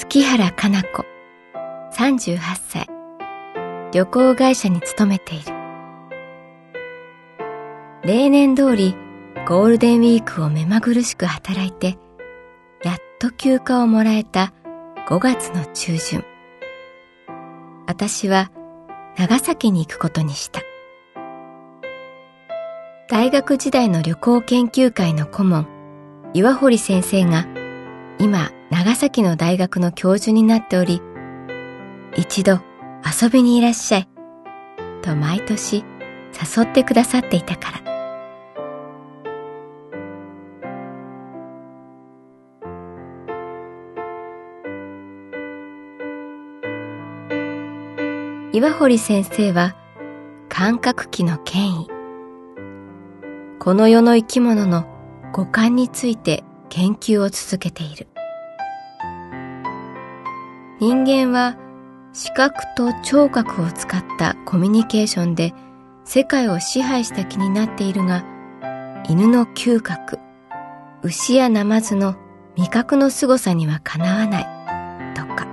月原かな子。38歳。旅行会社に勤めている。例年通りゴールデンウィークを目まぐるしく働いてやっと休暇をもらえた5月の中旬。私は長崎に行くことにした。大学時代の旅行研究会の顧問岩堀先生が今長崎の大学の教授になっており一度遊びにいらっしゃいと毎年誘ってくださっていたから。岩堀先生は感覚器の権威。この世の生き物の五感について研究を続けている。人間は視覚と聴覚を使ったコミュニケーションで世界を支配した気になっているが犬の嗅覚牛やナマズの味覚の凄さにはかなわないとか。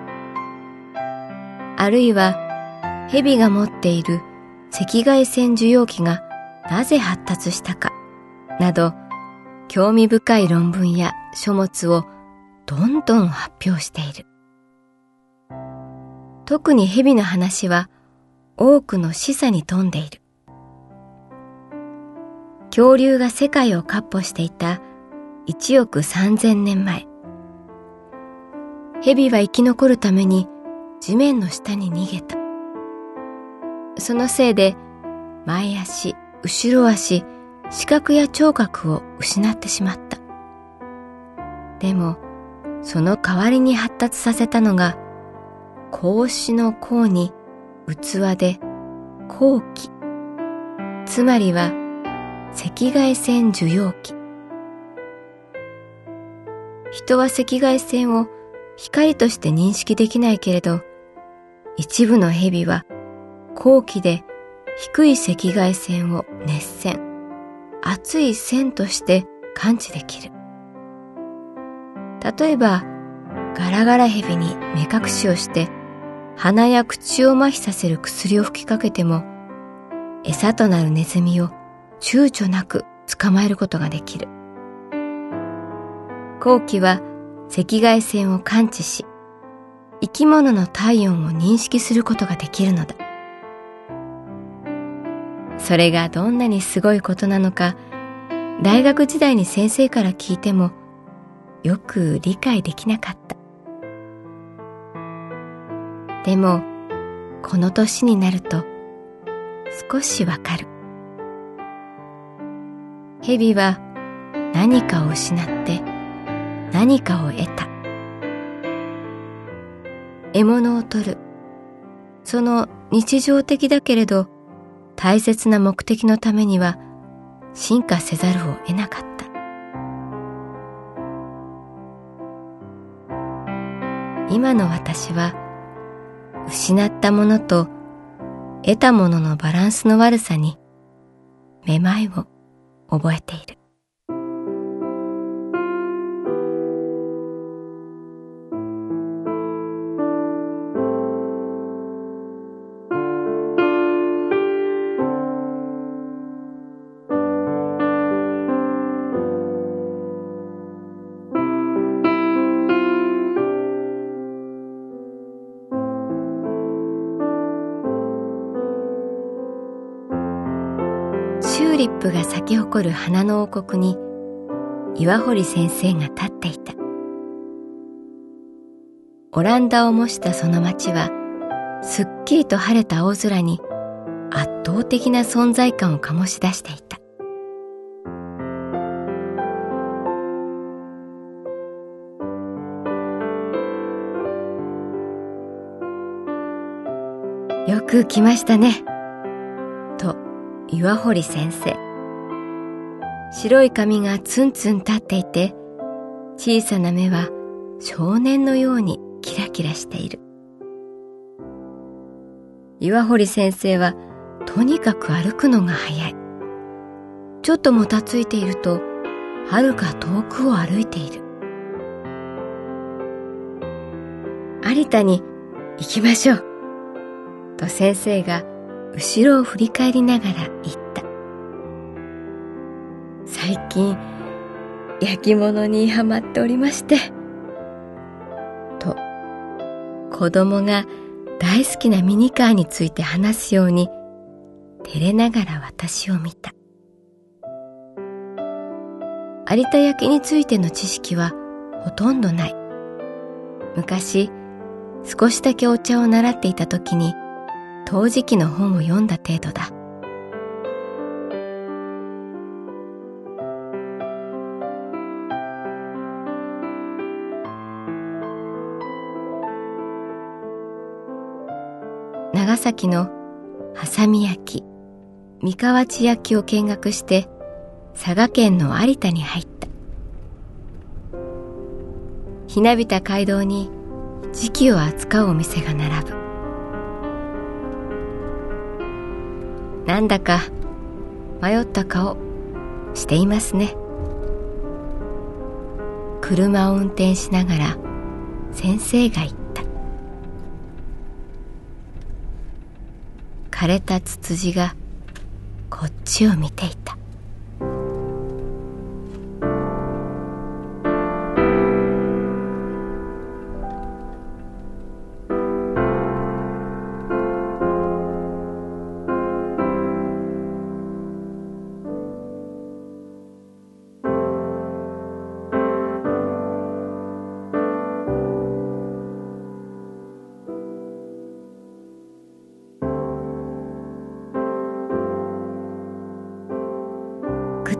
あるいは蛇が持っている赤外線受容器がなぜ発達したかなど興味深い論文や書物をどんどん発表している。特に蛇の話は多くの示唆に富んでいる。恐竜が世界を闊歩していた1億3000年前。蛇は生き残るために地面の下に逃げた。そのせいで前足、後ろ足、視覚や聴覚を失ってしまった。でも、その代わりに発達させたのが、格子の甲に器で後器。つまりは赤外線受容器。人は赤外線を光として認識できないけれど、一部の蛇は後期で低い赤外線を熱線、熱い線として感知できる。例えば、ガラガラヘビに目隠しをして鼻や口を麻痺させる薬を吹きかけても餌となるネズミを躊躇なく捕まえることができる。後期は赤外線を感知し生き物の体温を認識することができるのだ。それがどんなにすごいことなのか大学時代に先生から聞いてもよく理解できなかった。でも、この年になると少しわかる。蛇は何かを失って何かを得た。獲物を取る。その日常的だけれど大切な目的のためには進化せざるを得なかった。今の私は失ったものと得たもののバランスの悪さにめまいを覚えている。リップが咲き誇る花の王国に岩堀先生が立っていた。オランダを模したその町はすっきりと晴れた青空に圧倒的な存在感を醸し出していた。よく来ましたね。岩堀先生。白い髪がツンツン立っていて小さな目は少年のようにキラキラしている。岩堀先生はとにかく歩くのが早い。ちょっともたついていると遥か遠くを歩いている。有田に行きましょう。と先生が後ろを振り返りながら言った。最近焼き物にはまっておりまして。と子供が大好きなミニカーについて話すように照れながら私を見た。有田焼についての知識はほとんどない。昔少しだけお茶を習っていた時に陶磁器の本を読んだ程度だ。長崎のハサミ焼き三河内焼きを見学して佐賀県の有田に入った。ひなびた街道に磁器を扱うお店が並ぶ。なんだか迷った顔していますね。車を運転しながら先生が言った。枯れたツツジがこっちを見ていた。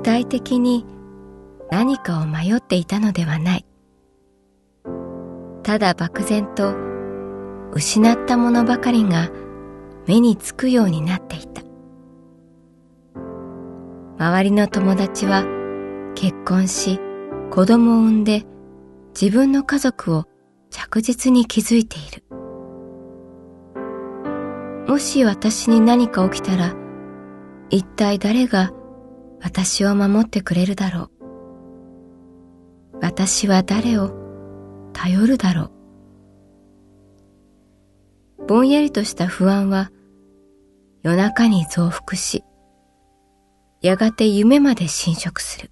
体的に何かを迷っていたのではない。ただ漠然と失ったものばかりが目につくようになっていた。周りの友達は結婚し子供を産んで自分の家族を着実に築いている。もし私に何か起きたら一体誰が私を守ってくれるだろう。私は誰を頼るだろう。ぼんやりとした不安は夜中に増幅し、やがて夢まで侵食する。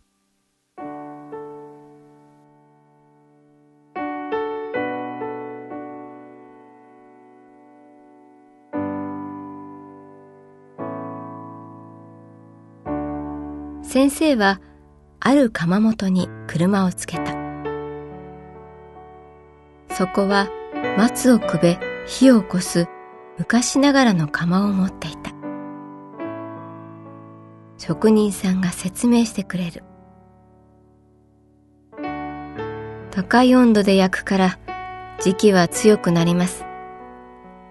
先生はある窯元に車をつけた。そこは松をくべ火を起こす昔ながらの窯を持っていた。職人さんが説明してくれる。高い温度で焼くから時期は強くなります。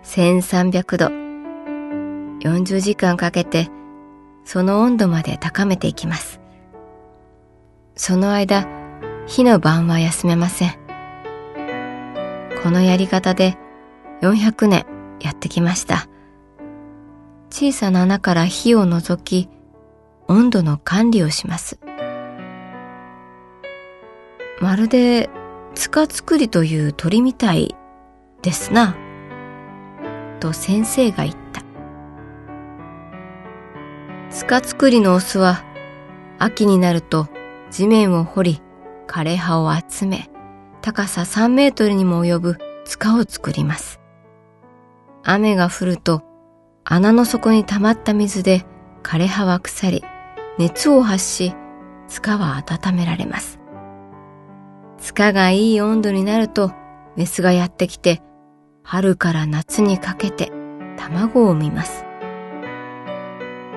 1300度。40時間かけてその温度まで高めていきます。その間、火の晩は休めません。このやり方で400年やってきました。小さな穴から火を除き、温度の管理をします。まるで塚作りという鳥みたいですな。と先生が言った。塚作りのオスは秋になると地面を掘り枯れ葉を集め高さ3メートルにも及ぶ塚を作ります。雨が降ると穴の底に溜まった水で枯れ葉は腐り熱を発し塚は温められます。塚がいい温度になるとメスがやってきて春から夏にかけて卵を産みます。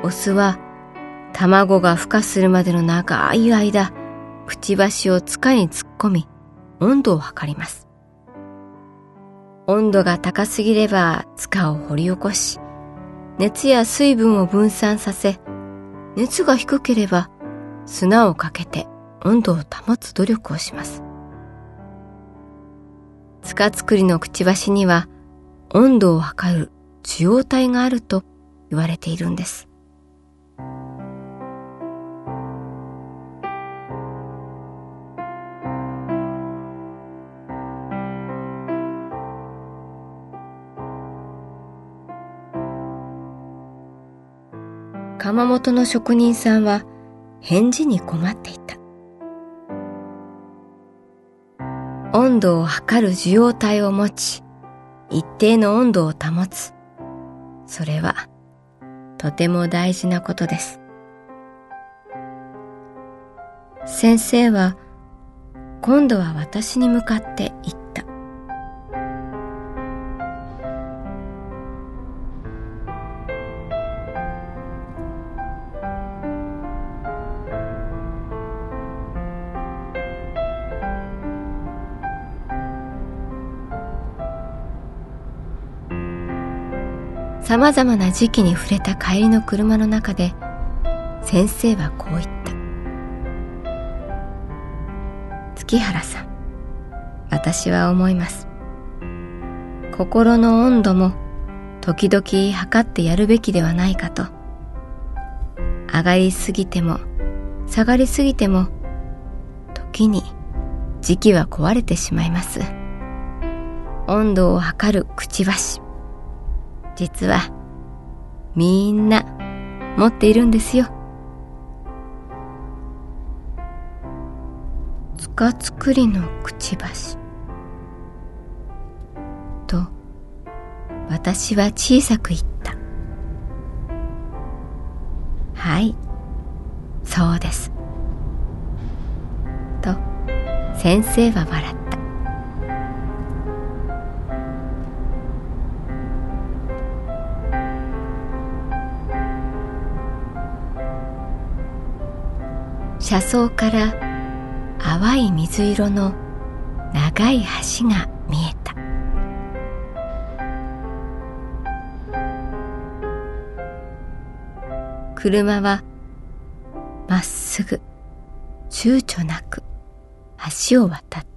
オスは卵が孵化するまでの長い間、くちばしを塚に突っ込み、温度を測ります。温度が高すぎれば塚を掘り起こし、熱や水分を分散させ、熱が低ければ砂をかけて温度を保つ努力をします。塚作りのくちばしには温度を測る受容体があると言われているんです。窯元の職人さんは返事に困っていた。温度を測る受容体を持ち、一定の温度を保つ。それはとても大事なことです。先生は今度は私に向かって言った。様々な時期に触れた帰りの車の中で先生はこう言った。月原さん私は思います。心の温度も時々測ってやるべきではないかと。上がりすぎても下がりすぎても時に時期は壊れてしまいます。温度を測るくちばし。実はみんな持っているんですよ。塚作りのくちばし。と私は小さく言った。はい、そうです。と先生は笑った。車窓から淡い水色の長い橋が見えた。車はまっすぐ躊躇なく橋を渡った。